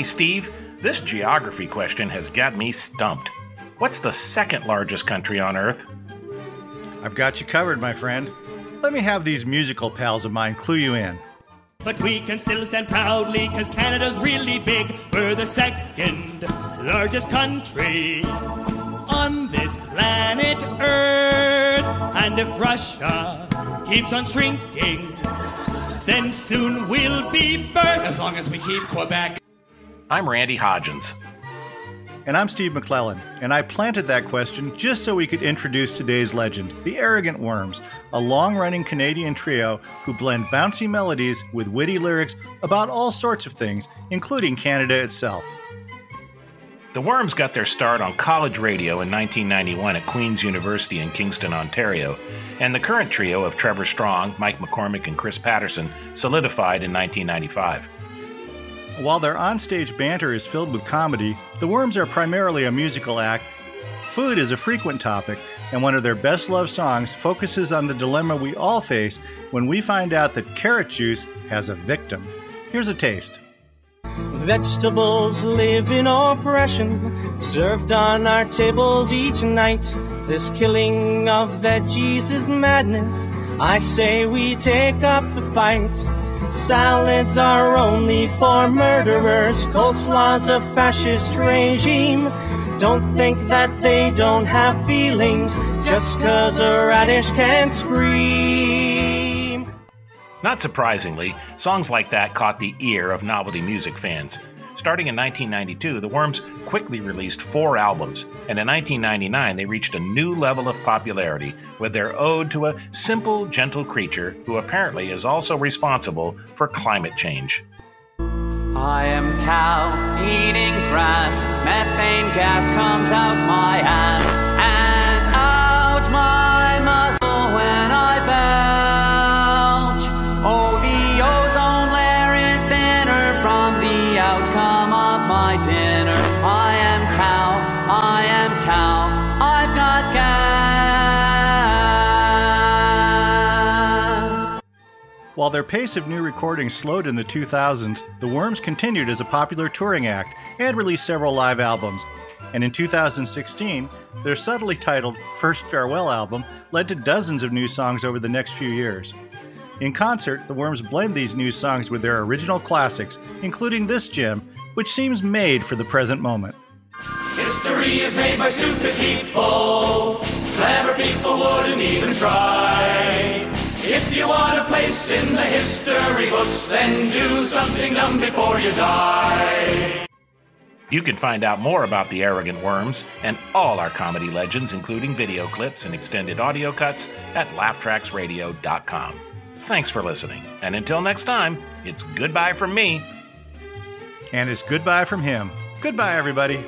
Hey, Steve, this geography question has got me stumped. What's the second largest country on Earth? I've got you covered, my friend. Let me have these musical pals of mine clue you in. But we can still stand proudly, cause Canada's really big. We're the second largest country on this planet Earth. And if Russia keeps on shrinking, then soon we'll be first. As long as we keep Quebec. I'm Randy Hodgins. And I'm Steve McClellan, and I planted that question just so we could introduce today's legend, the Arrogant Worms, a long running Canadian trio who blend bouncy melodies with witty lyrics about all sorts of things, including Canada itself. The Worms got their start on college radio in 1991 at Queen's University in Kingston, Ontario, and the current trio of Trevor Strong, Mike McCormick, and Chris Patterson solidified in 1995. While their onstage banter is filled with comedy, the Worms are primarily a musical act. Food is a frequent topic, and one of their best loved songs focuses on the dilemma we all face when we find out that carrot juice has a victim. Here's a taste. Vegetables live in oppression, served on our tables each night. This killing of veggies is madness. I say we take up the fight. Salads are only for murderers, coleslaw's a fascist regime. Don't think that they don't have feelings just cause a radish can't scream. Not surprisingly, songs like that caught the ear of novelty music fans. Starting in 1992, the Worms quickly released four albums, and in 1999 they reached a new level of popularity with their ode to a simple, gentle creature who apparently is also responsible for climate change. I am cow eating grass, methane gas comes out my ass dinner. I am cow, I am cow, I've got gas. While their pace of new recordings slowed in the 2000s, the Worms continued as a popular touring act and released several live albums. And in 2016, their subtly titled First Farewell album led to dozens of new songs over the next few years. In concert, the Worms blend these new songs with their original classics, including this gem, which seems made for the present moment. History is made by stupid people. Clever people wouldn't even try. If you want a place in the history books, then do something dumb before you die. You can find out more about the Arrogant Worms and all our comedy legends, including video clips and extended audio cuts, at laughtracksradio.com. Thanks for listening, and until next time, it's goodbye from me. And it's goodbye from him. Goodbye, everybody.